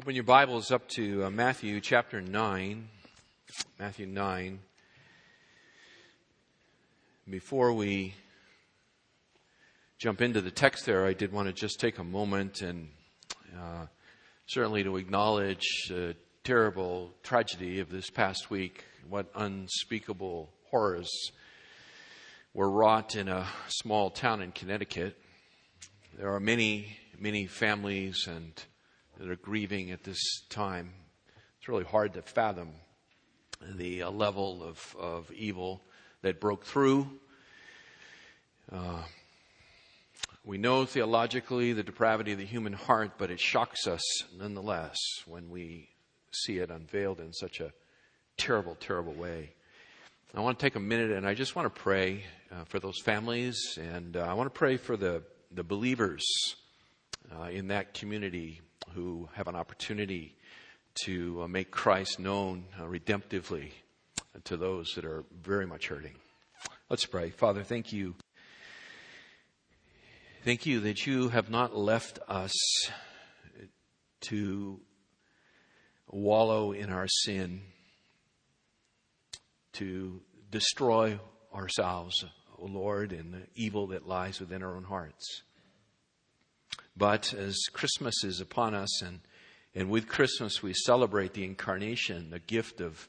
Open your Bibles up to uh, Matthew chapter 9. Matthew 9. Before we jump into the text there, I did want to just take a moment and uh, certainly to acknowledge the terrible tragedy of this past week. What unspeakable horrors were wrought in a small town in Connecticut. There are many, many families and that are grieving at this time. It's really hard to fathom the uh, level of, of evil that broke through. Uh, we know theologically the depravity of the human heart, but it shocks us nonetheless when we see it unveiled in such a terrible, terrible way. I want to take a minute and I just want to pray uh, for those families, and uh, I want to pray for the, the believers uh, in that community who have an opportunity to uh, make Christ known uh, redemptively to those that are very much hurting. Let's pray. Father, thank you. Thank you that you have not left us to wallow in our sin, to destroy ourselves, O Lord, in the evil that lies within our own hearts. But as Christmas is upon us, and, and with Christmas we celebrate the incarnation, the gift of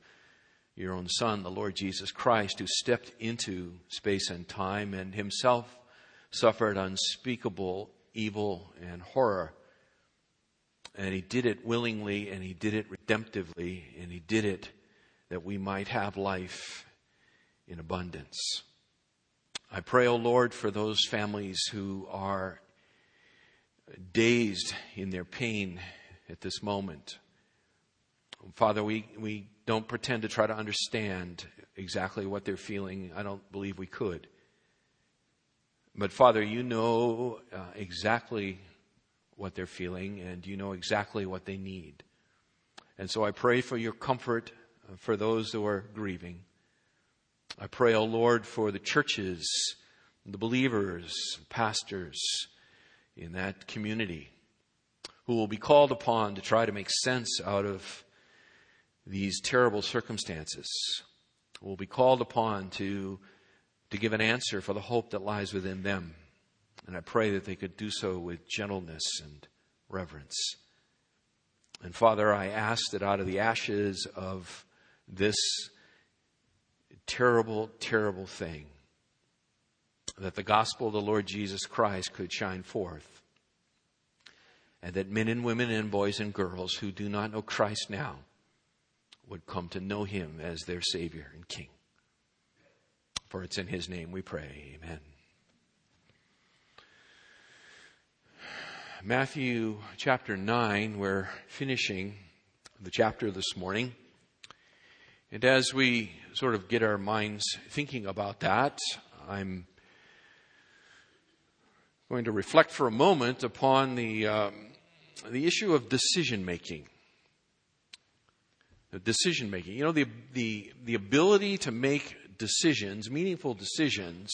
your own Son, the Lord Jesus Christ, who stepped into space and time and himself suffered unspeakable evil and horror. And he did it willingly and he did it redemptively and he did it that we might have life in abundance. I pray, O oh Lord, for those families who are dazed in their pain at this moment. Father, we, we don't pretend to try to understand exactly what they're feeling. I don't believe we could. But Father, you know uh, exactly what they're feeling and you know exactly what they need. And so I pray for your comfort uh, for those who are grieving. I pray, O oh Lord, for the churches, the believers, pastors, in that community who will be called upon to try to make sense out of these terrible circumstances, will be called upon to, to give an answer for the hope that lies within them. And I pray that they could do so with gentleness and reverence. And Father, I ask that out of the ashes of this terrible, terrible thing, that the gospel of the Lord Jesus Christ could shine forth. And that men and women and boys and girls who do not know Christ now would come to know him as their Savior and King. For it's in his name we pray. Amen. Matthew chapter 9, we're finishing the chapter this morning. And as we sort of get our minds thinking about that, I'm going to reflect for a moment upon the, um, the issue of decision making. Decision making. You know, the, the, the ability to make decisions, meaningful decisions,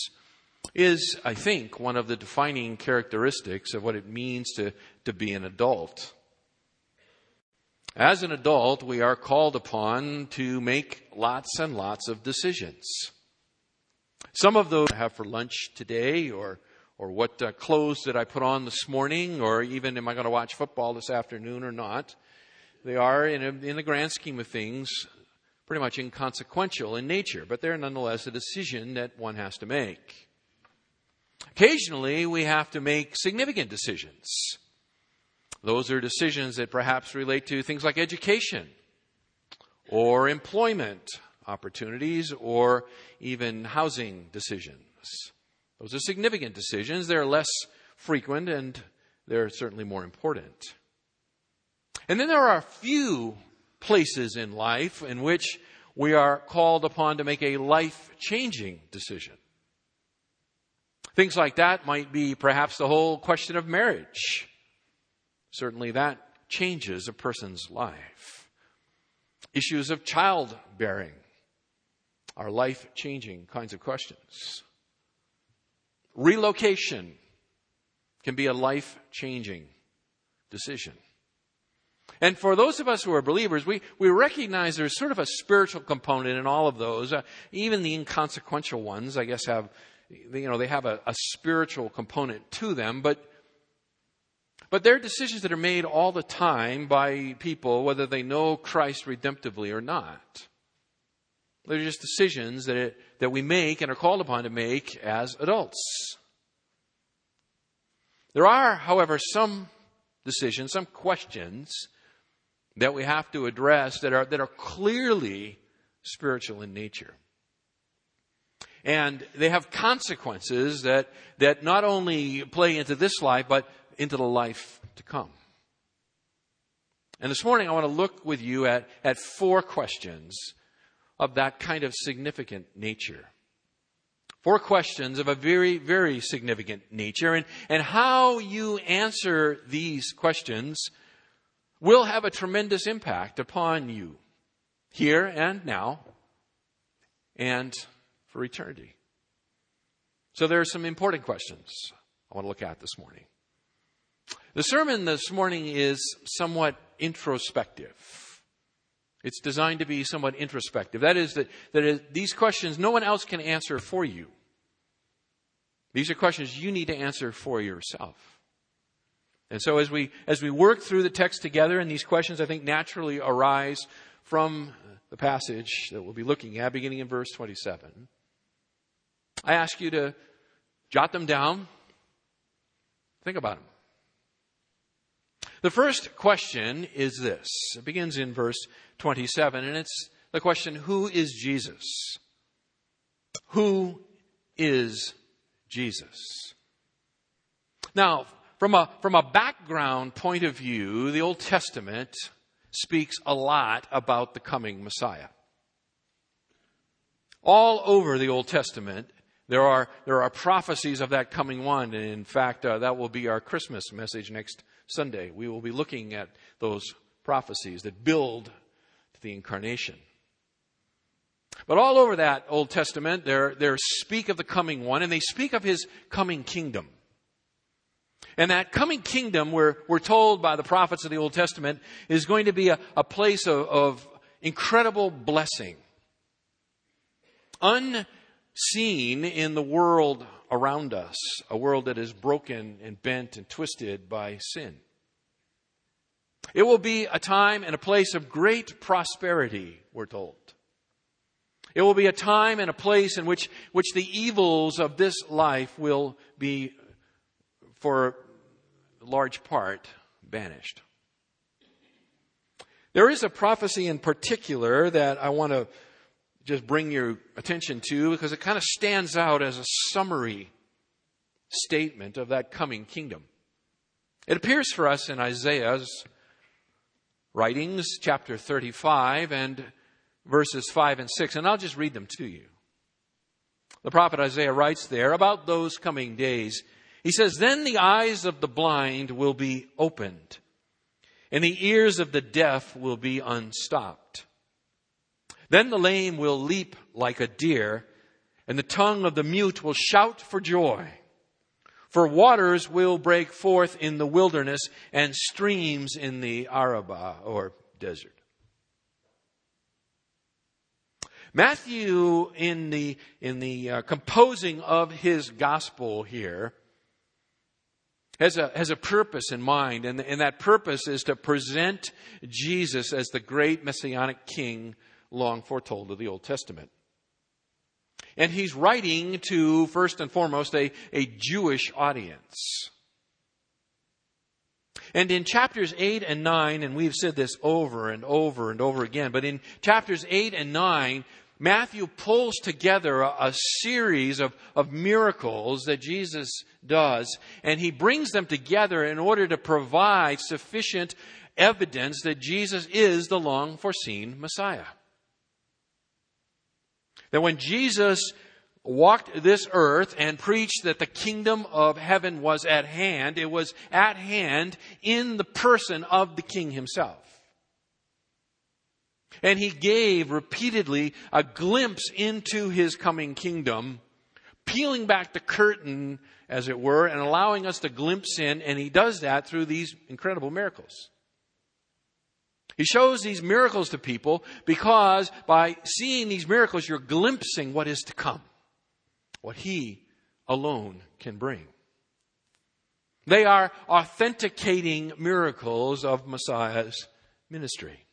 is, I think, one of the defining characteristics of what it means to, to be an adult. As an adult, we are called upon to make lots and lots of decisions. Some of those I have for lunch today or or what uh, clothes did I put on this morning, or even am I going to watch football this afternoon or not. They are, in, a, in the grand scheme of things, pretty much inconsequential in nature, but they're nonetheless a decision that one has to make. Occasionally, we have to make significant decisions. Those are decisions that perhaps relate to things like education or employment opportunities or even housing decisions. Those are significant decisions. They're less frequent and they're certainly more important. And then there are a few places in life in which we are called upon to make a life changing decision. Things like that might be perhaps the whole question of marriage. Certainly that changes a person's life. Issues of childbearing are life changing kinds of questions. Relocation can be a life changing decision. And for those of us who are believers, we, we recognize there's sort of a spiritual component in all of those. Uh, even the inconsequential ones, I guess, have, you know, they have a, a spiritual component to them. But, but they're decisions that are made all the time by people, whether they know Christ redemptively or not. They're just decisions that, it, that we make and are called upon to make as adults. There are, however, some decisions, some questions that we have to address that are, that are clearly spiritual in nature. And they have consequences that, that not only play into this life, but into the life to come. And this morning I want to look with you at, at four questions of that kind of significant nature. Four questions of a very, very significant nature. And, and how you answer these questions will have a tremendous impact upon you here and now and for eternity. So there are some important questions I want to look at this morning. The sermon this morning is somewhat introspective. It's designed to be somewhat introspective. That is, that, that these questions no one else can answer for you. These are questions you need to answer for yourself. And so as we, as we work through the text together, and these questions I think naturally arise from the passage that we'll be looking at, beginning in verse 27, I ask you to jot them down, think about them. The first question is this. It begins in verse 27, and it's the question Who is Jesus? Who is Jesus? Now, from a, from a background point of view, the Old Testament speaks a lot about the coming Messiah. All over the Old Testament, there are, there are prophecies of that coming one. And in fact, uh, that will be our Christmas message next Sunday. We will be looking at those prophecies that build to the incarnation. But all over that Old Testament, there, there speak of the coming one, and they speak of his coming kingdom. And that coming kingdom, we're, we're told by the prophets of the Old Testament, is going to be a, a place of, of incredible blessing. Unseen in the world around us, a world that is broken and bent and twisted by sin. It will be a time and a place of great prosperity, we're told. It will be a time and a place in which, which the evils of this life will be, for large part, banished. There is a prophecy in particular that I want to just bring your attention to because it kind of stands out as a summary statement of that coming kingdom. It appears for us in Isaiah's writings, chapter 35 and verses 5 and 6, and I'll just read them to you. The prophet Isaiah writes there about those coming days. He says, Then the eyes of the blind will be opened, and the ears of the deaf will be unstopped. Then the lame will leap like a deer, and the tongue of the mute will shout for joy. For waters will break forth in the wilderness and streams in the Arabah or desert. Matthew, in the, in the uh, composing of his gospel here, has a, has a purpose in mind, and, and that purpose is to present Jesus as the great messianic king long foretold of the Old Testament. And he's writing to, first and foremost, a, a Jewish audience. And in chapters 8 and 9, and we've said this over and over and over again, but in chapters 8 and 9, Matthew pulls together a, a, series of, of miracles that Jesus does, and he brings them together in order to provide sufficient evidence that Jesus is the long foreseen Messiah. That when Jesus walked this earth and preached that the kingdom of heaven was at hand, it was at hand in the person of the king himself. And he gave repeatedly a glimpse into his coming kingdom, peeling back the curtain, as it were, and allowing us to glimpse in, and he does that through these incredible miracles. He shows these miracles to people because by seeing these miracles, you're glimpsing what is to come, what He alone can bring. They are authenticating miracles of Messiah's ministry.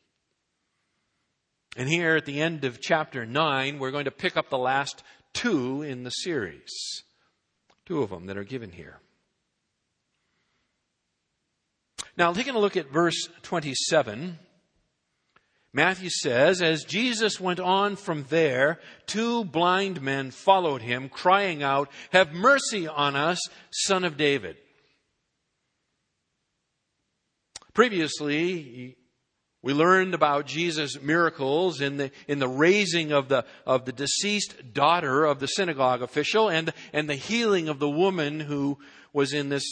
And here at the end of chapter 9, we're going to pick up the last two in the series. Two of them that are given here. Now, taking a look at verse 27, Matthew says, As Jesus went on from there, two blind men followed him, crying out, Have mercy on us, son of David. Previously, we learned about Jesus' miracles in the, in the raising of the, of the deceased daughter of the synagogue official and, and the healing of the woman who was in this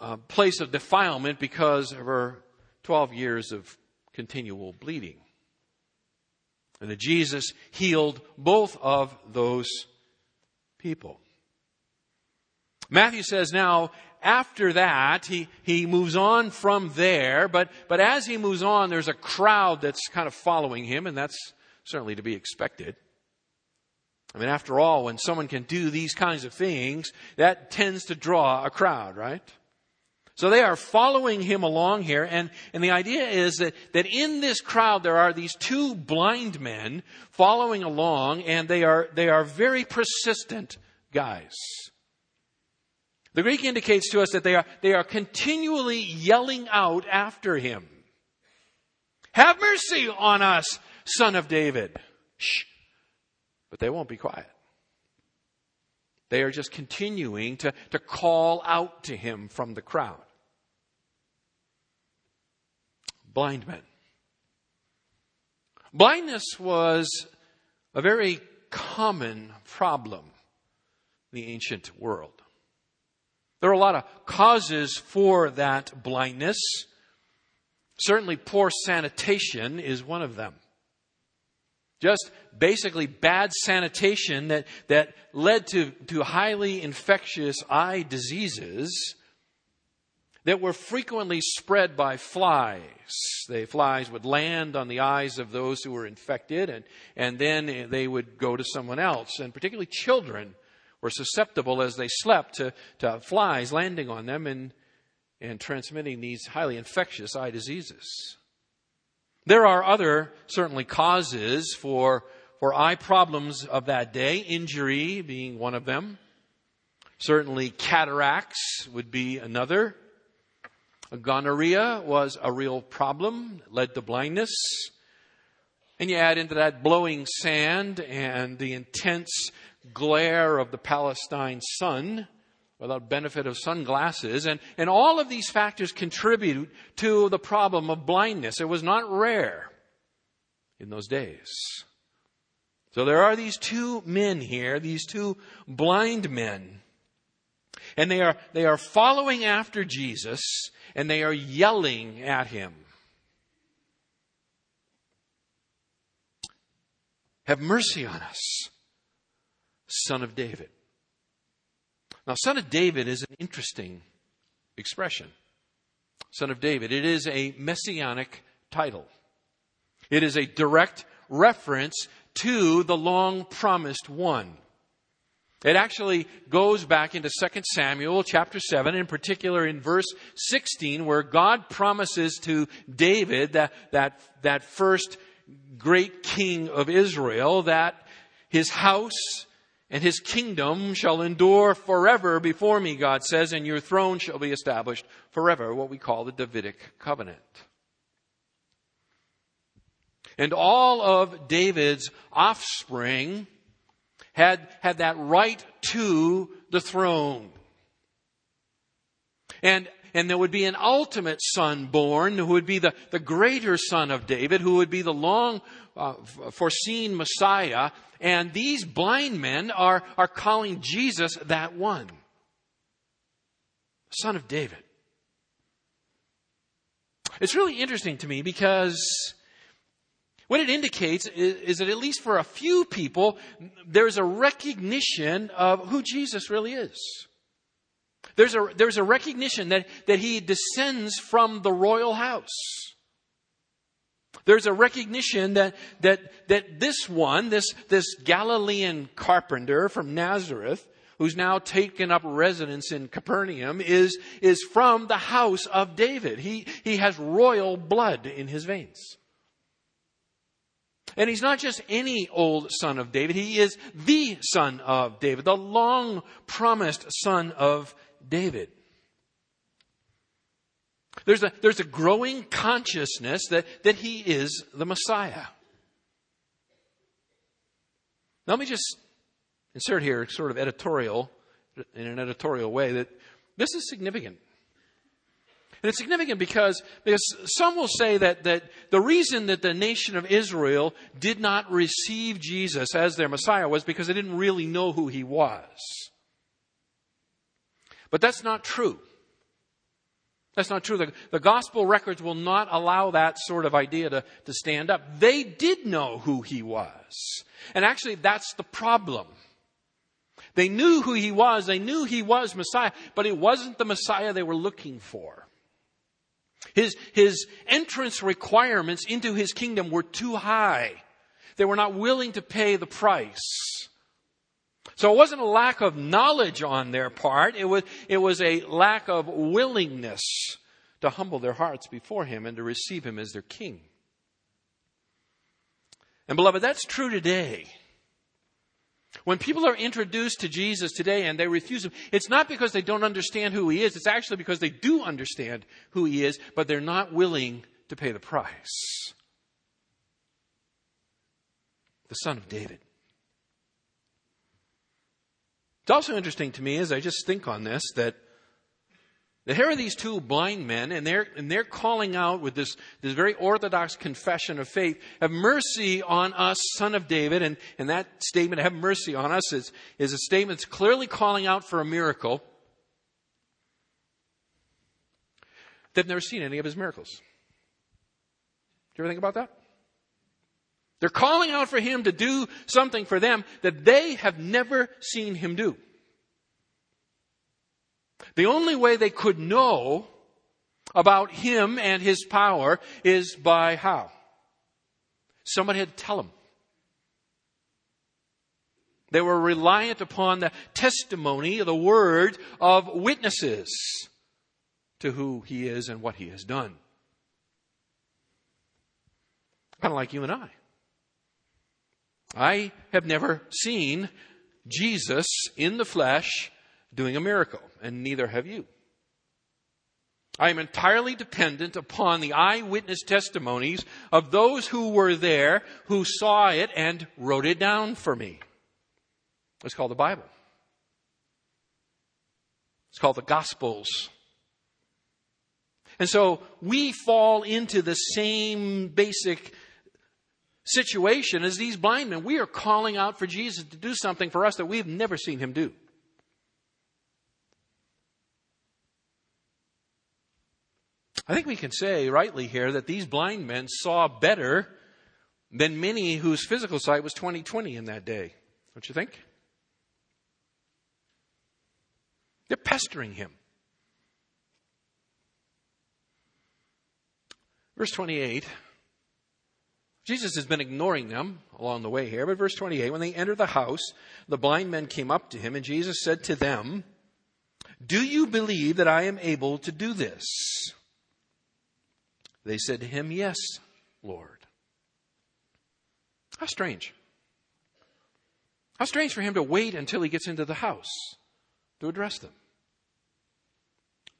uh, place of defilement because of her 12 years of continual bleeding. And that Jesus healed both of those people. Matthew says now, after that, he, he moves on from there, but, but as he moves on, there's a crowd that's kind of following him, and that's certainly to be expected. I mean, after all, when someone can do these kinds of things, that tends to draw a crowd, right? So they are following him along here, and, and the idea is that, that in this crowd there are these two blind men following along, and they are, they are very persistent guys. The Greek indicates to us that they are, they are continually yelling out after him. Have mercy on us, son of David. Shh. But they won't be quiet. They are just continuing to, to call out to him from the crowd. Blind men. Blindness was a very common problem in the ancient world. There are a lot of causes for that blindness. Certainly, poor sanitation is one of them. Just basically bad sanitation that, that led to, to highly infectious eye diseases that were frequently spread by flies. The flies would land on the eyes of those who were infected, and, and then they would go to someone else, and particularly children were susceptible as they slept to, to flies landing on them and, and transmitting these highly infectious eye diseases. There are other, certainly, causes for, for eye problems of that day, injury being one of them. Certainly, cataracts would be another. Gonorrhea was a real problem, led to blindness. And you add into that blowing sand and the intense glare of the Palestine sun without benefit of sunglasses. And, and all of these factors contribute to the problem of blindness. It was not rare in those days. So there are these two men here, these two blind men. And they are, they are following after Jesus and they are yelling at him. Have mercy on us son of David. Now, son of David is an interesting expression. Son of David. It is a messianic title. It is a direct reference to the long promised one. It actually goes back into 2 Samuel chapter 7, in particular in verse 16, where God promises to David, that, that, that first great king of Israel, that his house and his kingdom shall endure forever before me, God says, and your throne shall be established forever, what we call the Davidic covenant. And all of David's offspring had, had that right to the throne. And, and there would be an ultimate son born who would be the, the greater son of David, who would be the long uh, foreseen Messiah, and these blind men are, are calling Jesus that one. Son of David. It's really interesting to me because what it indicates is, is, that at least for a few people, there's a recognition of who Jesus really is. There's a, there's a recognition that, that he descends from the royal house. There's a recognition that, that, that this one, this, this Galilean carpenter from Nazareth, who's now taken up residence in Capernaum, is, is from the house of David. He, he has royal blood in his veins. And he's not just any old son of David, he is the son of David, the long promised son of David. There's a, there's a growing consciousness that, that he is the Messiah. Now, let me just insert here, sort of editorial, in an editorial way, that this is significant. And it's significant because, because some will say that, that the reason that the nation of Israel did not receive Jesus as their Messiah was because they didn't really know who he was. But that's not true. That's not true. The, the, gospel records will not allow that sort of idea to, to stand up. They did know who he was. And actually, that's the problem. They knew who he was. They knew he was Messiah, but it wasn't the Messiah they were looking for. His, his entrance requirements into his kingdom were too high. They were not willing to pay the price. So it wasn't a lack of knowledge on their part. It was, it was a lack of willingness to humble their hearts before Him and to receive Him as their King. And beloved, that's true today. When people are introduced to Jesus today and they refuse Him, it's not because they don't understand who He is. It's actually because they do understand who He is, but they're not willing to pay the price. The Son of David. It's also interesting to me as I just think on this that, here are these two blind men and they're, and they're calling out with this, this very orthodox confession of faith, have mercy on us, son of David. And, and that statement, have mercy on us, is, is a statement that's clearly calling out for a miracle. They've never seen any of his miracles. Do you ever think about that? They're calling out for him to do something for them that they have never seen him do. The only way they could know about him and his power is by how? Somebody had to tell them. They were reliant upon the testimony, the word of witnesses to who he is and what he has done. Kind of like you and I. I have never seen Jesus in the flesh doing a miracle, and neither have you. I am entirely dependent upon the eyewitness testimonies of those who were there, who saw it and wrote it down for me. It's called the Bible. It's called the Gospels. And so we fall into the same basic situation as these blind men. We are calling out for Jesus to do something for us that we've never seen him do. I think we can say rightly here that these blind men saw better than many whose physical sight was 20/20 in that day. Don't you think? They're pestering him. Verse 28 Jesus has been ignoring them along the way here, but verse 28, when they entered the house, the blind men came up to him, and Jesus said to them, Do you believe that I am able to do this? They said to him, Yes, Lord. How strange. How strange for him to wait until he gets into the house to address them.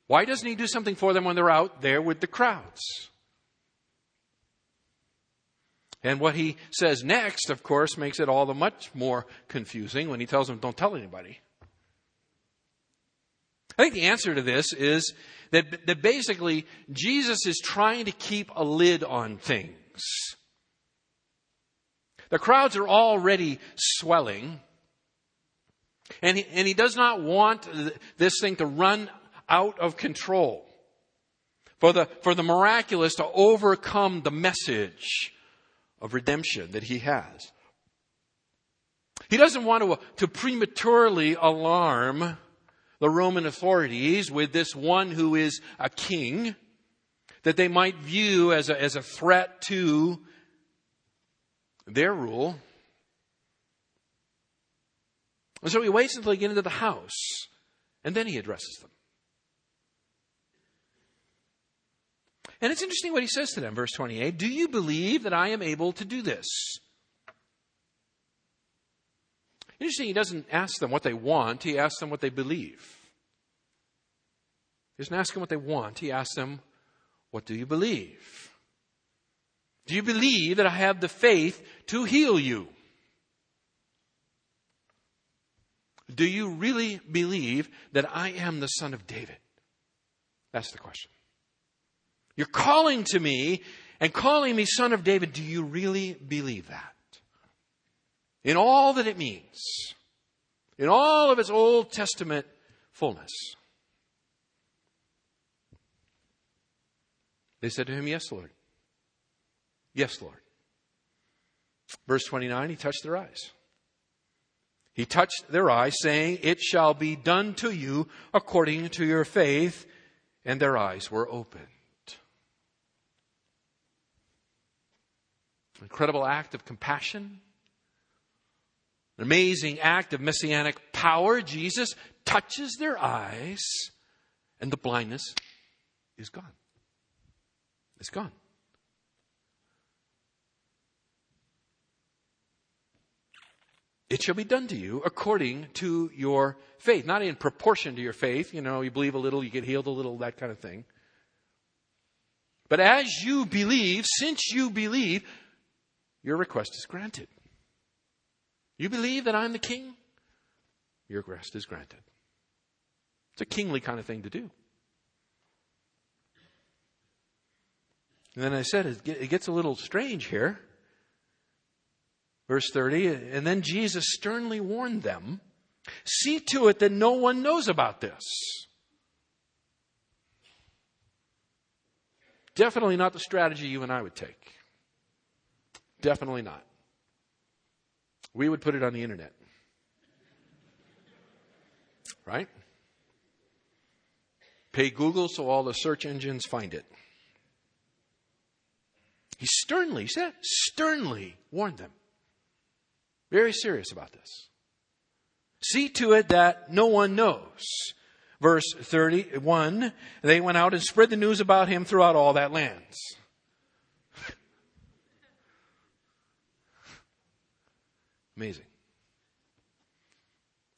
Why doesn't he do something for them when they're out there with the crowds? And what he says next, of course, makes it all the much more confusing when he tells them, don't tell anybody. I think the answer to this is that, that basically Jesus is trying to keep a lid on things. The crowds are already swelling, and he, and he does not want this thing to run out of control. For the, for the miraculous to overcome the message of redemption that he has. He doesn't want to, to prematurely alarm the Roman authorities with this one who is a king. that they might view as a, as a threat to their rule. And so he waits until they get into the house, and then he addresses them. And it's interesting what he says to them, verse 28 Do you believe that I am able to do this? Interesting, he doesn't ask them what they want, he asks them what they believe. He doesn't ask them what they want, he asks them, What do you believe? Do you believe that I have the faith to heal you? Do you really believe that I am the son of David? That's the question. You're calling to me and calling me son of David. Do you really believe that? In all that it means, in all of its Old Testament fullness. They said to him, Yes, Lord. Yes, Lord. Verse 29, he touched their eyes. He touched their eyes, saying, It shall be done to you according to your faith. And their eyes were opened. Incredible act of compassion. An amazing act of messianic power. Jesus touches their eyes, and the blindness is gone. It's gone. It shall be done to you according to your faith. Not in proportion to your faith. You know, you believe a little, you get healed a little, that kind of thing. But as you believe, since you believe, your request is granted. You believe that I'm the king? Your request is granted. It's a kingly kind of thing to do. And then I said it gets a little strange here. Verse 30, and then Jesus sternly warned them see to it that no one knows about this. Definitely not the strategy you and I would take. Definitely not. We would put it on the internet. Right? Pay Google so all the search engines find it. He sternly, said, sternly warned them. Very serious about this. See to it that no one knows. Verse 31, they went out and spread the news about him throughout all that land. Amazing.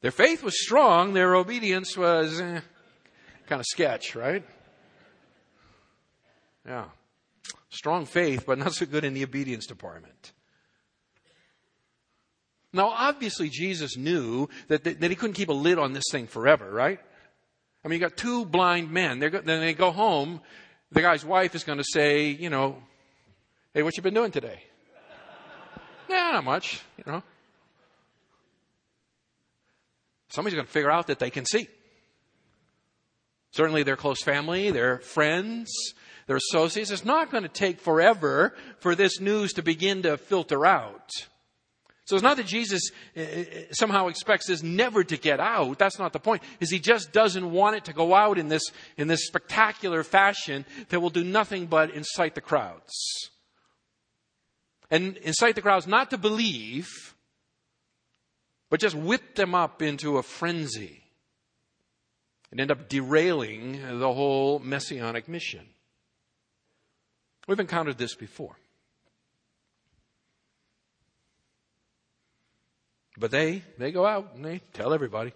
Their faith was strong, their obedience was eh, kind of sketch, right? Yeah. Strong faith, but not so good in the obedience department. Now, obviously, Jesus knew that, that, that he couldn't keep a lid on this thing forever, right? I mean, you got two blind men. They're, then they go home. The guy's wife is going to say, you know, hey, what you been doing today? yeah, not much, you know. Somebody's going to figure out that they can see. Certainly their close family, their friends, their associates. It's not going to take forever for this news to begin to filter out. So it's not that Jesus uh, uh, somehow expects this never to get out. That's not the point. Is he just doesn't want it to go out in this, in this spectacular fashion that will do nothing but incite the crowds. And incite the crowds not to believe, but just whip them up into a frenzy and end up derailing the whole messianic mission. We've encountered this before. But they, they go out and they tell everybody.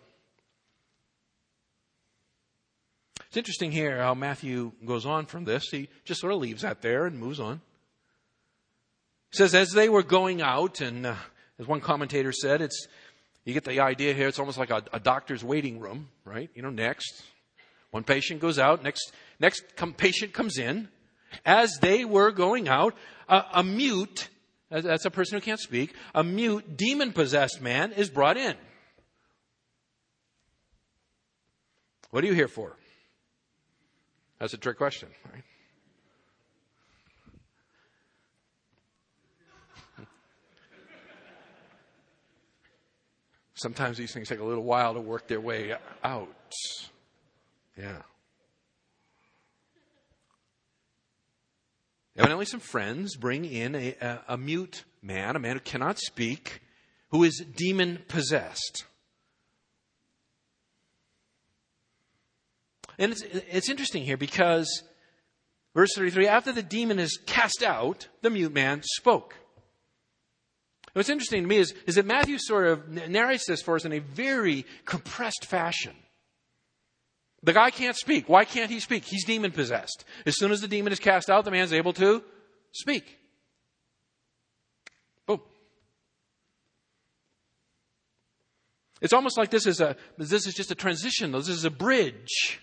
It's interesting here how Matthew goes on from this. He just sort of leaves that there and moves on. He says, as they were going out, and uh, as one commentator said, it's you get the idea here. It's almost like a, a doctor's waiting room, right? You know, next. One patient goes out, next, next com- patient comes in. As they were going out, a, a mute, that's a person who can't speak, a mute, demon possessed man is brought in. What are you here for? That's a trick question, right? Sometimes these things take a little while to work their way out. Yeah. Evidently, some friends bring in a, a, a mute man, a man who cannot speak, who is demon possessed. And it's, it's interesting here because, verse 33, after the demon is cast out, the mute man spoke. What's interesting to me is, is that Matthew sort of narrates this for us in a very compressed fashion. The guy can't speak. Why can't he speak? He's demon possessed. As soon as the demon is cast out, the man's able to speak. Boom. It's almost like this is a this is just a transition. This is a bridge.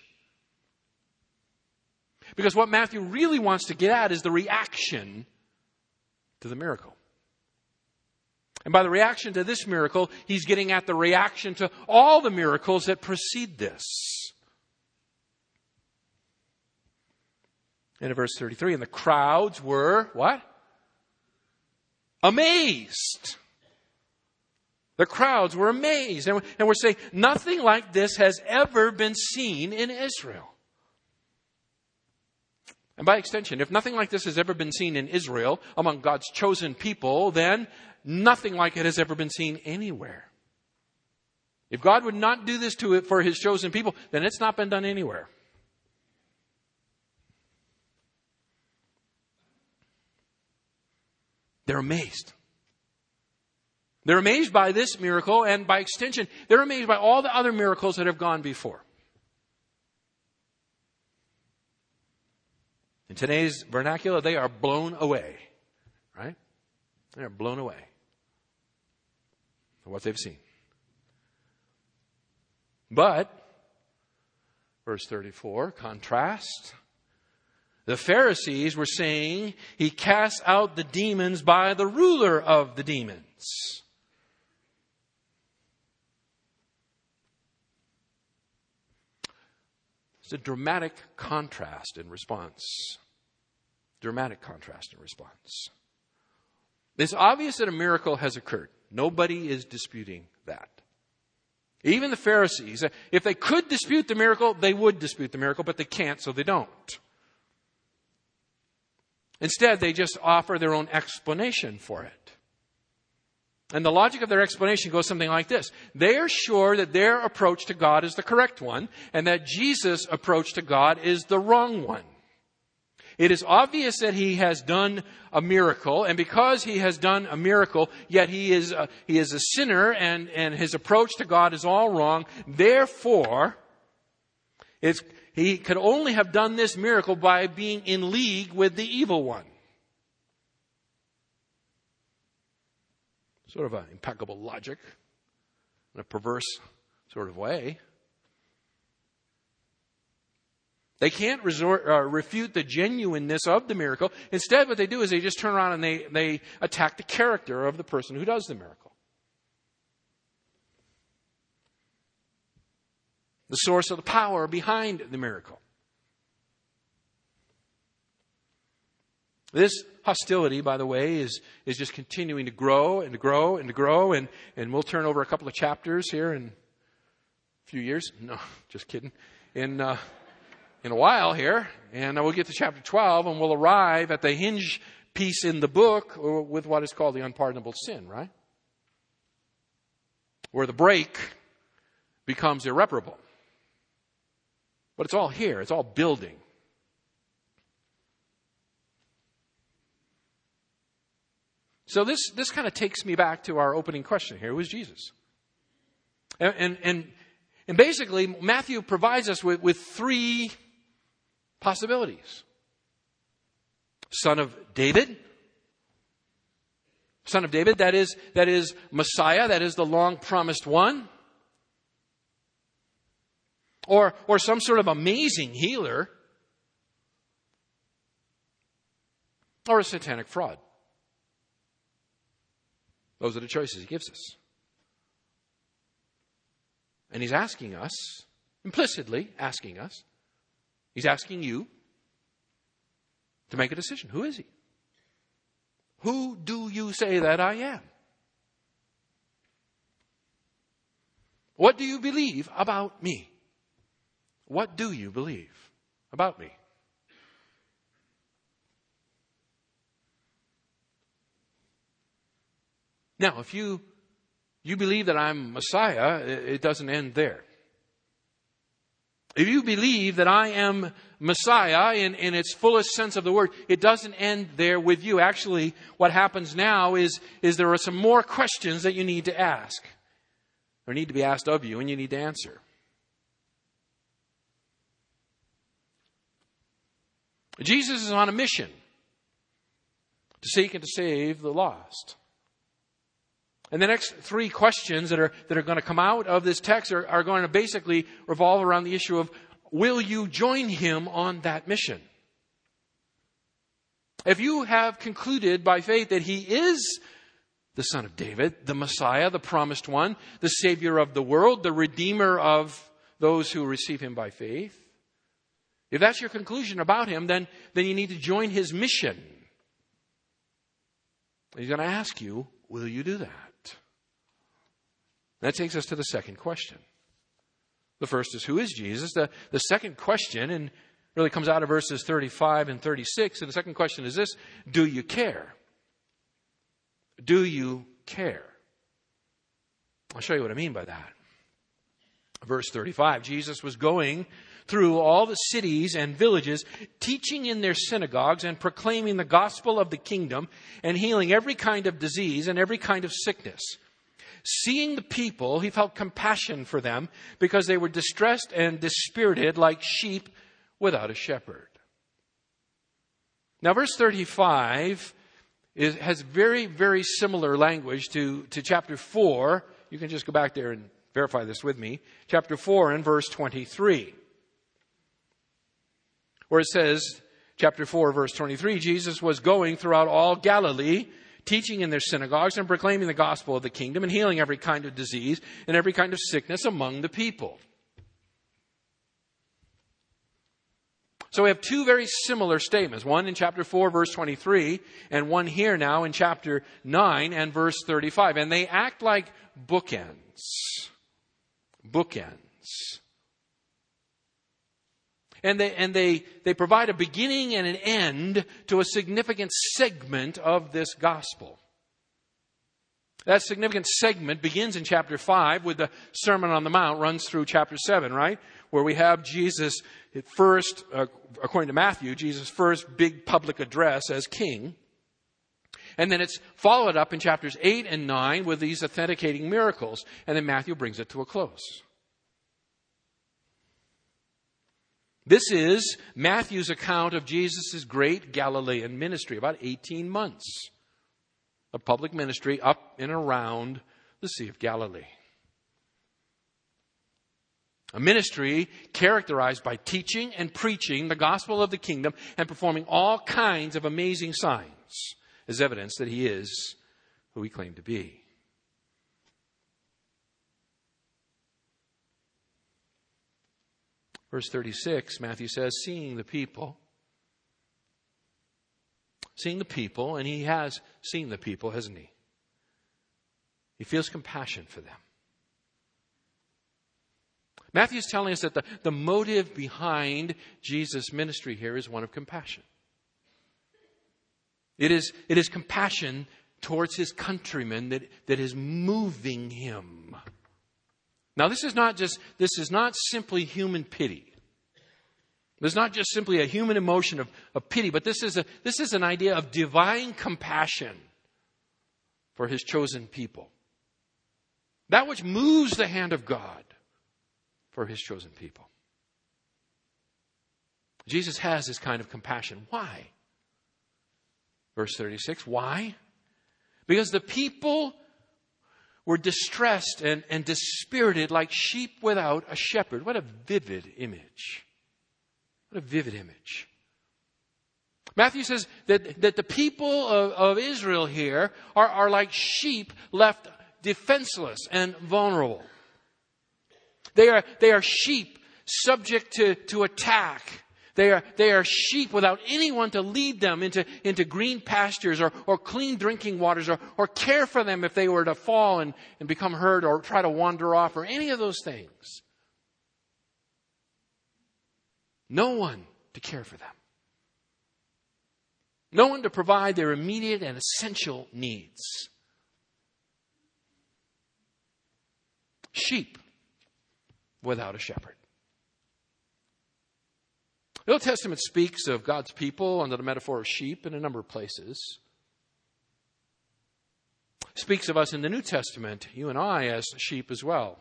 Because what Matthew really wants to get at is the reaction to the miracle. And by the reaction to this miracle, he's getting at the reaction to all the miracles that precede this. in verse 33. And the crowds were what? Amazed. The crowds were amazed. And we're saying nothing like this has ever been seen in Israel. And by extension, if nothing like this has ever been seen in Israel among God's chosen people, then nothing like it has ever been seen anywhere. If God would not do this to it for his chosen people, then it's not been done anywhere. They're amazed. They're amazed by this miracle, and by extension, they're amazed by all the other miracles that have gone before. In today's vernacular, they are blown away, right? They are blown away what they've seen. But, verse 34, contrast. The Pharisees were saying he casts out the demons by the ruler of the demons. It's a dramatic contrast in response. Dramatic contrast in response. It's obvious that a miracle has occurred. Nobody is disputing that. Even the Pharisees, if they could dispute the miracle, they would dispute the miracle, but they can't, so they don't. Instead, they just offer their own explanation for it. And the logic of their explanation goes something like this. They are sure that their approach to God is the correct one, and that Jesus' approach to God is the wrong one. It is obvious that he has done a miracle, and because he has done a miracle, yet he is a, he is a sinner, and, and his approach to God is all wrong. Therefore, it's he could only have done this miracle by being in league with the evil one. Sort of an impeccable logic in a perverse sort of way. They can't resort, uh, refute the genuineness of the miracle. Instead, what they do is they just turn around and they, they attack the character of the person who does the miracle. the source of the power behind the miracle. This hostility, by the way, is, is just continuing to grow and to grow and to grow. And, and we'll turn over a couple of chapters here in a few years. No, just kidding. In, uh, in a while here. And we'll get to chapter 12 and we'll arrive at the hinge piece in the book with what is called the unpardonable sin, right? Where the break becomes irreparable. But it's all here, it's all building. So this, this kind of takes me back to our opening question here. Who is Jesus? And, and, and, and basically, Matthew provides us with, with three possibilities. Son of David. Son of David, that is, that is Messiah, that is the long promised one or, or some sort of amazing healer or a satanic fraud. Those are the choices he gives us. And he's asking us, implicitly asking us, He's asking you to make a decision. Who is he? Who do you say that I am? What do you believe about me? What do you believe about me? Now, if you you believe that I'm Messiah, it doesn't end there. If you believe that I am Messiah in, in its fullest sense of the word, it doesn't end there with you. Actually, what happens now is, is there are some more questions that you need to ask, or need to be asked of you, and you need to answer. Jesus is on a mission to seek and to save the lost. And the next three questions that are, that are going to come out of this text are, are going to basically revolve around the issue of will you join him on that mission? If you have concluded by faith that he is the Son of David, the Messiah, the promised one, the Savior of the world, the Redeemer of those who receive him by faith, if that's your conclusion about him, then, then you need to join his mission. He's going to ask you, will you do that? That takes us to the second question. The first is, who is Jesus? The, the second question, and really comes out of verses 35 and 36, and the second question is this Do you care? Do you care? I'll show you what I mean by that. Verse 35 Jesus was going through all the cities and villages, teaching in their synagogues and proclaiming the gospel of the kingdom and healing every kind of disease and every kind of sickness. Seeing the people, he felt compassion for them because they were distressed and dispirited like sheep without a shepherd. Now, verse 35 is, has very, very similar language to, to chapter 4. You can just go back there and verify this with me. Chapter 4 and verse 23. Where it says, chapter 4, verse 23, Jesus was going throughout all Galilee teaching in their synagogues and proclaiming the gospel of the kingdom and healing every kind of disease and every kind of sickness among the people. So we have two very similar statements, one in chapter 4 verse 23 and one here now in chapter 9 and verse 35. And they act like bookends. Bookends. And they, and they, they provide a beginning and an end to a significant segment of this gospel. That significant segment begins in chapter 5 with the Sermon on the Mount, runs through chapter 7, right? Where we have Jesus' first, uh, according to Matthew, Jesus' first big public address as king. And then it's followed up in chapters 8 and 9 with these authenticating miracles. And then Matthew brings it to a close. This is Matthew's account of Jesus' great Galilean ministry, about 18 months of public ministry up and around the Sea of Galilee. A ministry characterized by teaching and preaching the gospel of the kingdom and performing all kinds of amazing signs as evidence that he is who he claimed to be. Verse 36, Matthew says, seeing the people. Seeing the people, and he has seen the people, hasn't he? He feels compassion for them. Matthew is telling us that the, the motive behind Jesus' ministry here is one of compassion. It is, it is compassion towards his countrymen that, that is moving him. Now, this is not just, this is not simply human pity. This is not just simply a human emotion of, of pity, but this is, a, this is an idea of divine compassion for his chosen people. That which moves the hand of God for his chosen people. Jesus has this kind of compassion. Why? Verse 36 Why? Because the people were distressed and, and dispirited like sheep without a shepherd. What a vivid image. What a vivid image. Matthew says that, that the people of, of Israel here are, are like sheep left defenseless and vulnerable. They are, they are sheep subject to, to attack. They are, they are sheep without anyone to lead them into, into green pastures or, or clean drinking waters or, or care for them if they were to fall and, and become hurt or try to wander off or any of those things. No one to care for them. No one to provide their immediate and essential needs. sheep without a shepherd. The Old Testament speaks of God's people under the metaphor of sheep in a number of places. Speaks of us in the New Testament, you and I, as sheep as well.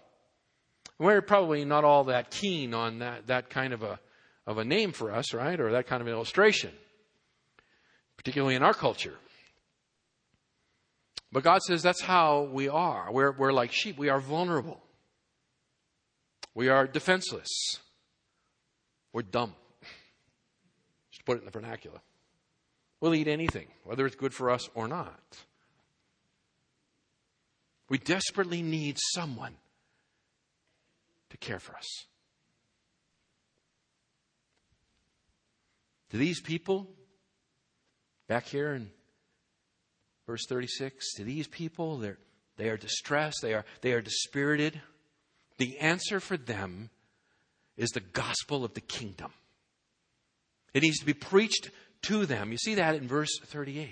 We're probably not all that keen on that, that kind of a, of a name for us, right? Or that kind of an illustration, particularly in our culture. But God says that's how we are. We're, we're like sheep. We are vulnerable. We are defenseless. We're dumb. To put it in the vernacular. We'll eat anything, whether it's good for us or not. We desperately need someone to care for us. To these people, back here in verse 36, to these people, they're, they are distressed, they are, they are dispirited. The answer for them is the gospel of the kingdom. It needs to be preached to them. You see that in verse 38.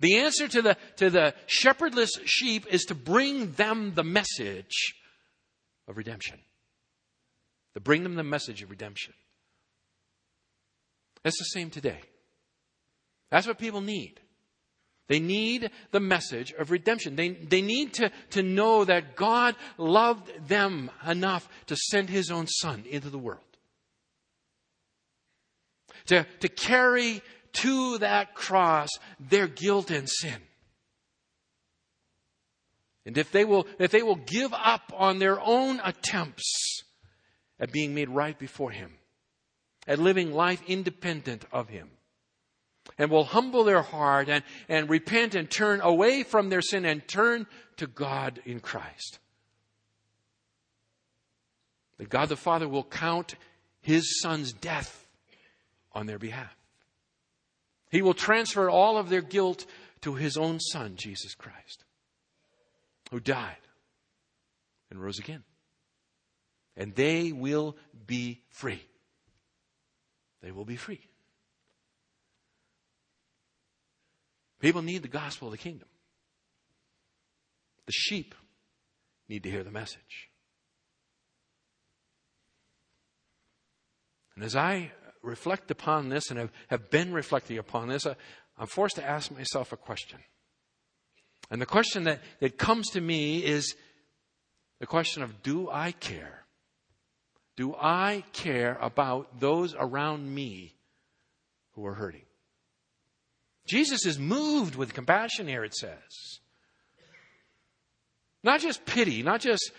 The answer to the, to the shepherdless sheep is to bring them the message of redemption. To bring them the message of redemption. It's the same today. That's what people need. They need the message of redemption. They, they need to, to know that God loved them enough to send his own son into the world. To, to carry to that cross their guilt and sin. And if they will, if they will give up on their own attempts at being made right before Him, at living life independent of Him, and will humble their heart and, and repent and turn away from their sin and turn to God in Christ. That God the Father will count His Son's death on their behalf. He will transfer all of their guilt to his own son, Jesus Christ, who died and rose again. And they will be free. They will be free. People need the gospel of the kingdom. The sheep need to hear the message. And as I reflect upon this and have, have been reflecting upon this, I, I'm forced to ask myself a question. And the question that, that comes to me is the question of do I care? Do I care about those around me who are hurting? Jesus is moved with compassion here, it says. Not just pity, not just,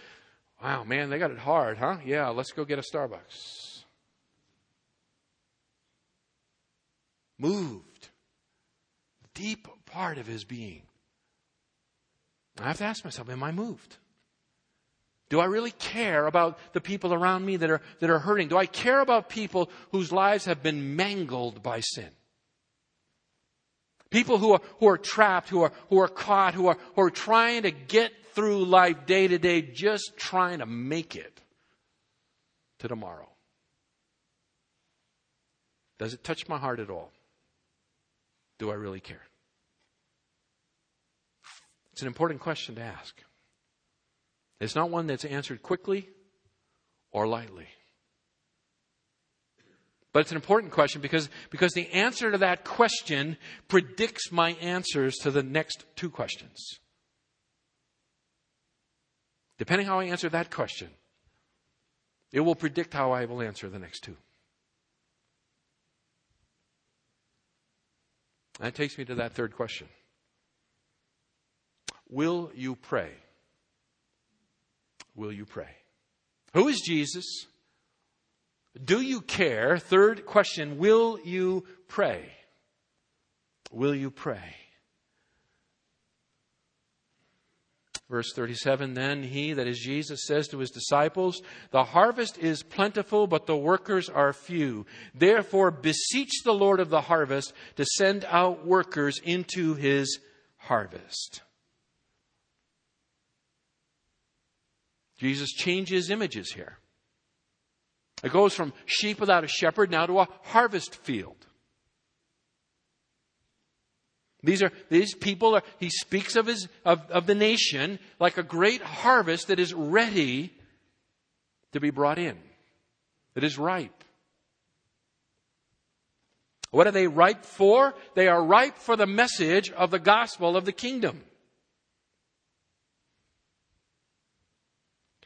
wow, man, they got it hard, huh? Yeah, let's go get a Starbucks. Moved. Deep part of his being. I have to ask myself, am I moved? Do I really care about the people around me that are, that are hurting? Do I care about people whose lives have been mangled by sin? People who are, who are trapped, who are, who are caught, who are, who are trying to get through life day to day, just trying to make it to tomorrow. Does it touch my heart at all? Do I really care? It's an important question to ask. It's not one that's answered quickly or lightly. But it's an important question because, because the answer to that question predicts my answers to the next two questions. Depending how I answer that question, it will predict how I will answer the next two. That takes me to that third question. Will you pray? Will you pray? Who is Jesus? Do you care? Third question, will you pray? Will you pray? Verse 37 Then he, that is Jesus, says to his disciples, The harvest is plentiful, but the workers are few. Therefore, beseech the Lord of the harvest to send out workers into his harvest. Jesus changes images here. It goes from sheep without a shepherd now to a harvest field. These are, these people are, he speaks of his, of, of the nation like a great harvest that is ready to be brought in. It is ripe. What are they ripe for? They are ripe for the message of the gospel of the kingdom.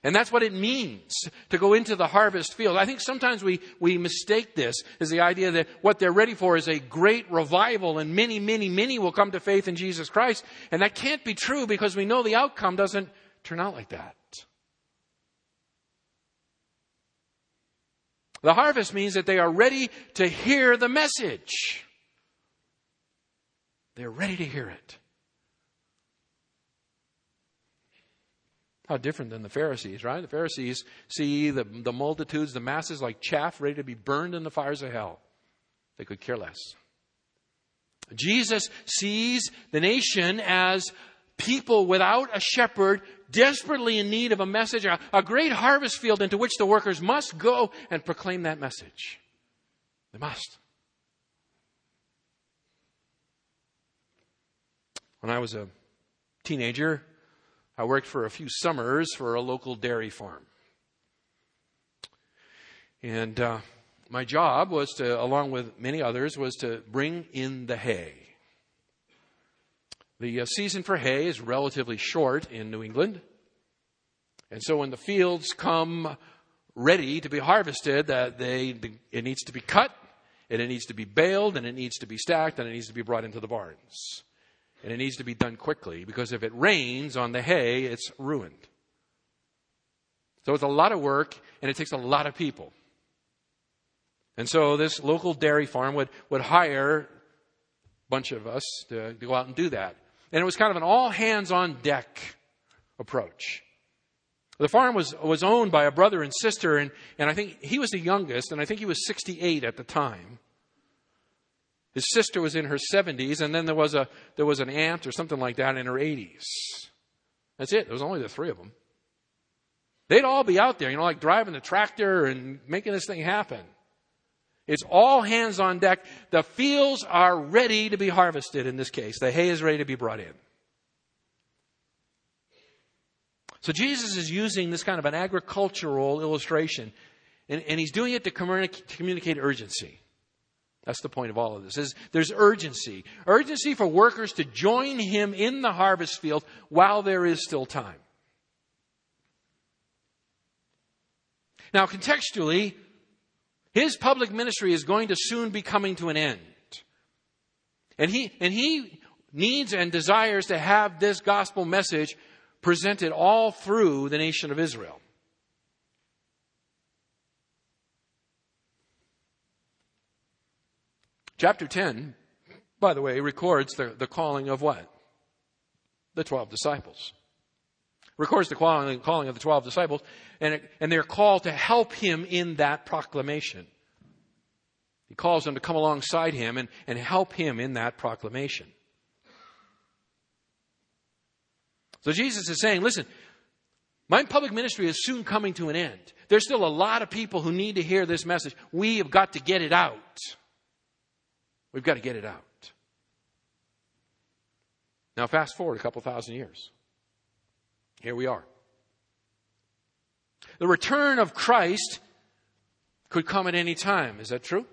And that's what it means to go into the harvest field. I think sometimes we, we mistake this as the idea that what they're ready for is a great revival and many, many, many will come to faith in Jesus Christ. And that can't be true because we know the outcome doesn't turn out like that. The harvest means that they are ready to hear the message. They're ready to hear it. How different than the Pharisees, right? The Pharisees see the, the multitudes, the masses like chaff ready to be burned in the fires of hell. They could care less. Jesus sees the nation as people without a shepherd, desperately in need of a message, a, a great harvest field into which the workers must go and proclaim that message. They must. When I was a teenager, I worked for a few summers for a local dairy farm. And uh, my job was to, along with many others, was to bring in the hay. The uh, season for hay is relatively short in New England. And so when the fields come ready to be harvested, uh, they, it needs to be cut, and it needs to be baled, and it needs to be stacked, and it needs to be brought into the barns. And it needs to be done quickly because if it rains on the hay, it's ruined. So it's a lot of work and it takes a lot of people. And so this local dairy farm would, would hire a bunch of us to, to go out and do that. And it was kind of an all hands on deck approach. The farm was, was owned by a brother and sister, and, and I think he was the youngest, and I think he was 68 at the time. His sister was in her 70s, and then there was, a, there was an aunt or something like that in her 80s. That's it. There was only the three of them. They'd all be out there, you know, like driving the tractor and making this thing happen. It's all hands on deck. The fields are ready to be harvested in this case. The hay is ready to be brought in. So Jesus is using this kind of an agricultural illustration, and, and he's doing it to communicate, to communicate urgency. That's the point of all of this. Is there's urgency. Urgency for workers to join him in the harvest field while there is still time. Now, contextually, his public ministry is going to soon be coming to an end. And he, and he needs and desires to have this gospel message presented all through the nation of Israel. Chapter 10, by the way, records the, the calling of what? The 12 disciples. Records the calling, calling of the 12 disciples, and, it, and they're called to help him in that proclamation. He calls them to come alongside him and, and help him in that proclamation. So Jesus is saying, listen, my public ministry is soon coming to an end. There's still a lot of people who need to hear this message. We have got to get it out. We've got to get it out. Now, fast forward a couple thousand years. Here we are. The return of Christ could come at any time. Is that true?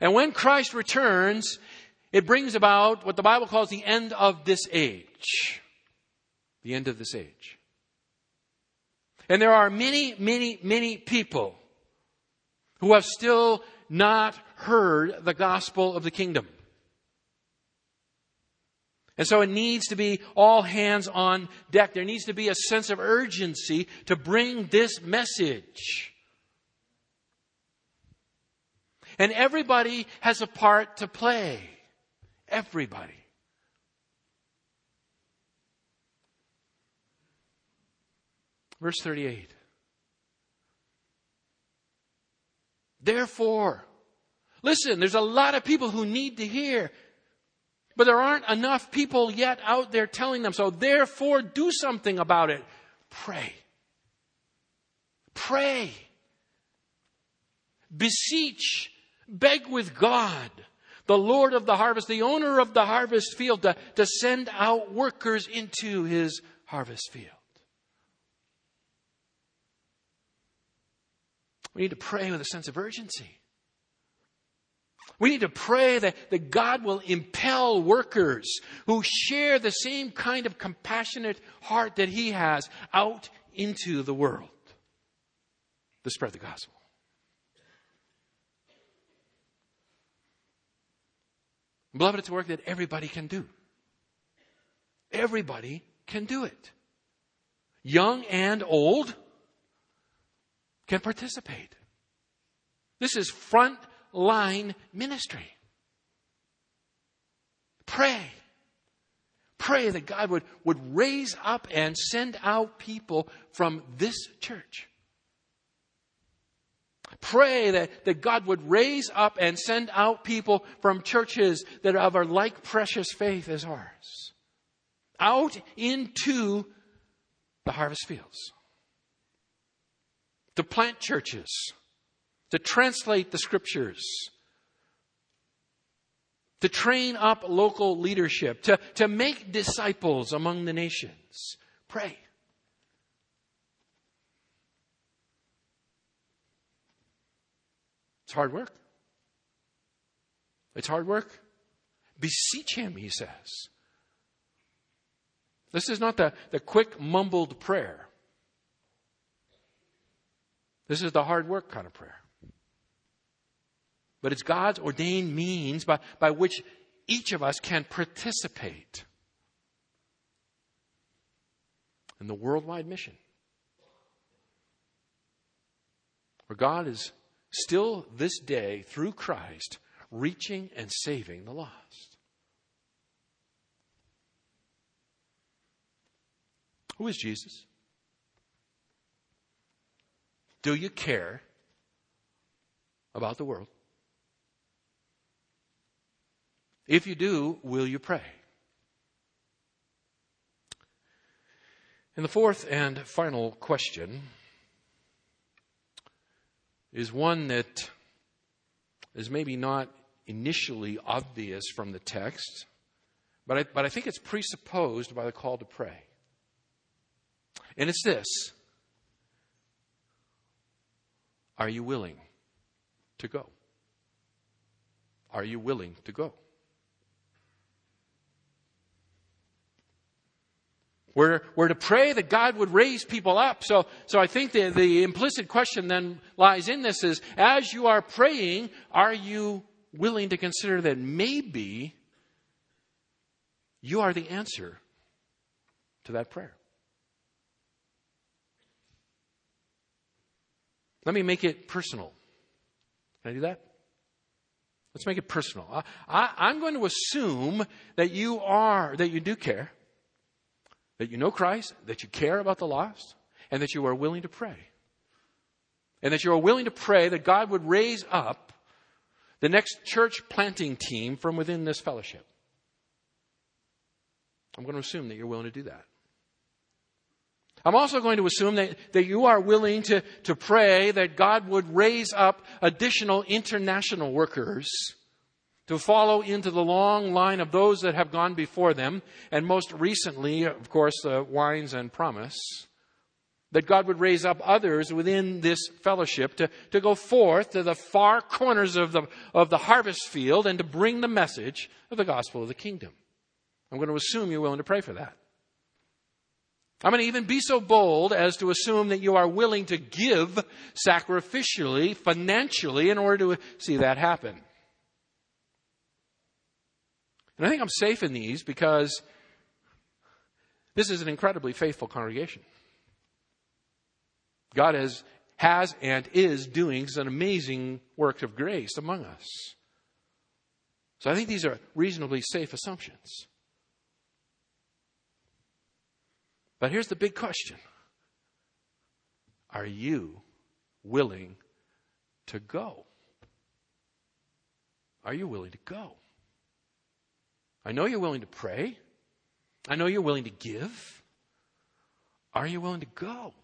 And when Christ returns, it brings about what the Bible calls the end of this age. The end of this age. And there are many, many, many people who have still not heard the gospel of the kingdom. And so it needs to be all hands on deck. There needs to be a sense of urgency to bring this message. And everybody has a part to play. Everybody. Verse 38. Therefore, listen, there's a lot of people who need to hear, but there aren't enough people yet out there telling them. So therefore, do something about it. Pray. Pray. Beseech. Beg with God. the Lord of the harvest, the owner of the harvest field, to, to send out workers into his harvest field. We need to pray with a sense of urgency. We need to pray that, that God will impel workers who share the same kind of compassionate heart that He has out into the world to spread the gospel. Beloved, it's work that everybody can do. Everybody can do it. Young and old can participate. This is front line ministry. Pray. Pray that God would, would raise up and send out people from this church. Pray that, that God would raise up and send out people from churches that are of a like precious faith as ours. Out into the harvest fields. To plant churches to translate the scriptures, to train up local leadership, to, to make disciples among the nations. Pray. It's hard work. It's hard work. Beseech him, he says. This is not the, the quick mumbled prayer. This is the hard work kind of prayer. But it's God's ordained means by, by which each of us can participate in the worldwide mission. Where God is still this day, through Christ, reaching and saving the lost. Who is Jesus? Do you care about the world? If you do, will you pray? And the fourth and final question is one that is maybe not initially obvious from the text, but I, but I think it's presupposed by the call to pray. And it's this Are you willing to go? Are you willing to go? We're, we're to pray that God would raise people up. So, so I think the, the implicit question then lies in this is, as you are praying, are you willing to consider that maybe you are the answer to that prayer? Let me make it personal. Can I do that? Let's make it personal. I, am going to assume that you are, that you do care that you know Christ, that you care about the lost, and that you are willing to pray. And that you are willing to pray that God would raise up the next church planting team from within this fellowship. I'm going to assume that you're willing to do that. I'm also going to assume that, that you are willing to, to pray that God would raise up additional international workers to follow into the long line of those that have gone before them, and most recently, of course, the Wines and Promise, that God would raise up others within this fellowship to, to go forth to the far corners of the, of the harvest field and to bring the message of the gospel of the kingdom. I'm going to assume you're willing to pray for that. I'm going to even be so bold as to assume that you are willing to give sacrificially, financially, in order to see that happen. And I think I'm safe in these because this is an incredibly faithful congregation. God has, has and is doing an amazing work of grace among us. So I think these are reasonably safe assumptions. But here's the big question Are you willing to go? Are you willing to go? I know you're willing to pray. I know you're willing to give. Are you willing to go?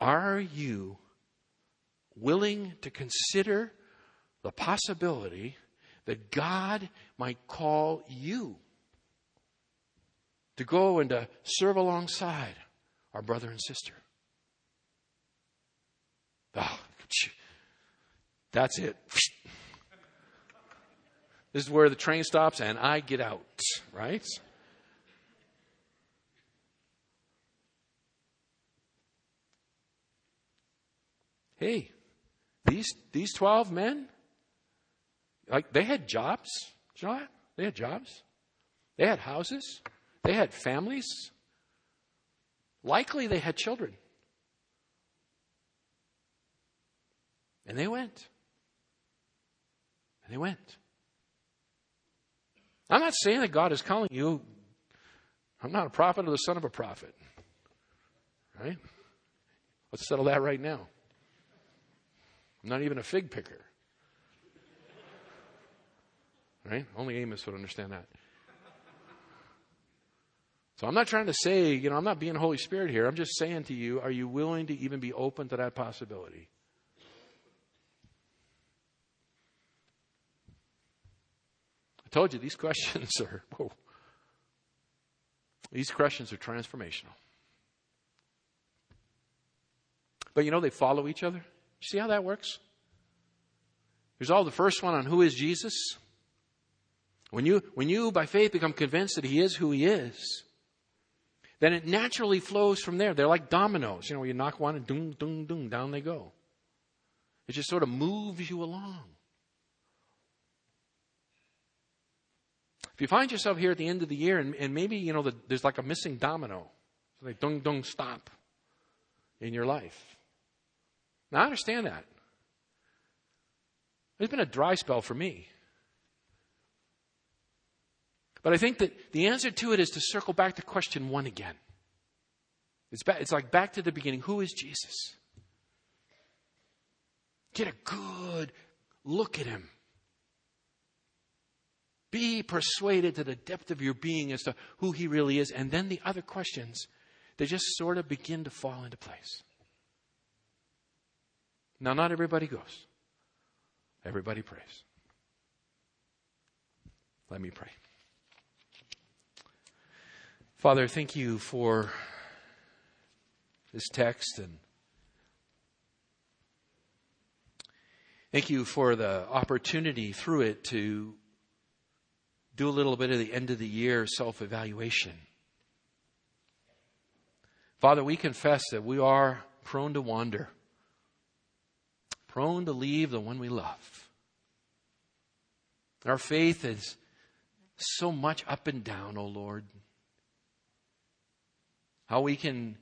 Are you willing to consider the possibility that God might call you to go and to serve alongside our brother and sister. Oh, that's it. This is where the train stops and I get out, right? Hey, these these 12 men like they had jobs, John. They had jobs. They had houses. They had families. Likely they had children. And they went. And they went. I'm not saying that God is calling you. I'm not a prophet or the son of a prophet. Right? Let's settle that right now. I'm not even a fig picker. Right? Only Amos would understand that. So I'm not trying to say, you know, I'm not being Holy Spirit here. I'm just saying to you, are you willing to even be open to that possibility? Told you these questions are, whoa, these questions are transformational. But you know, they follow each other. See how that works? There's all the first one on who is Jesus. When you, when you, by faith, become convinced that He is who He is, then it naturally flows from there. They're like dominoes. You know, you knock one and doom, doom, doom, down they go. It just sort of moves you along. If you find yourself here at the end of the year and, and maybe, you know, the, there's like a missing domino, so like dung, dung, stop in your life. Now, I understand that. It's been a dry spell for me. But I think that the answer to it is to circle back to question one again. It's, it's like back to the beginning. Who is Jesus? Get a good look at him. Be persuaded to the depth of your being as to who he really is. And then the other questions, they just sort of begin to fall into place. Now, not everybody goes, everybody prays. Let me pray. Father, thank you for this text and thank you for the opportunity through it to do a little bit of the end of the year self evaluation. Father, we confess that we are prone to wander, prone to leave the one we love. Our faith is so much up and down, O oh Lord. How we can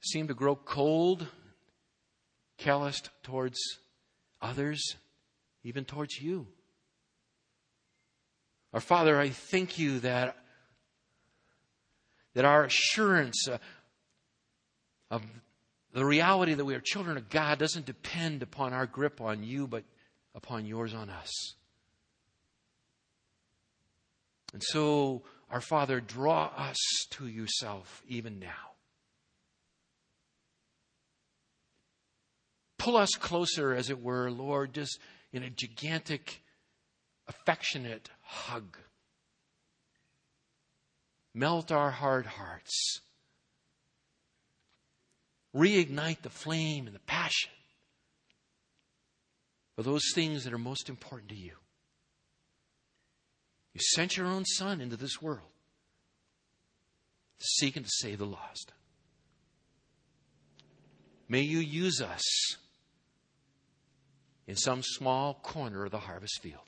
seem to grow cold, calloused towards others, even towards you. Our Father, I thank you that, that our assurance uh, of the reality that we are children of God doesn't depend upon our grip on you, but upon yours on us. And so our Father, draw us to yourself even now. Pull us closer, as it were, Lord, just in a gigantic, affectionate hug. Melt our hard hearts. Reignite the flame and the passion for those things that are most important to you. You sent your own son into this world seeking to save the lost. May you use us in some small corner of the harvest field.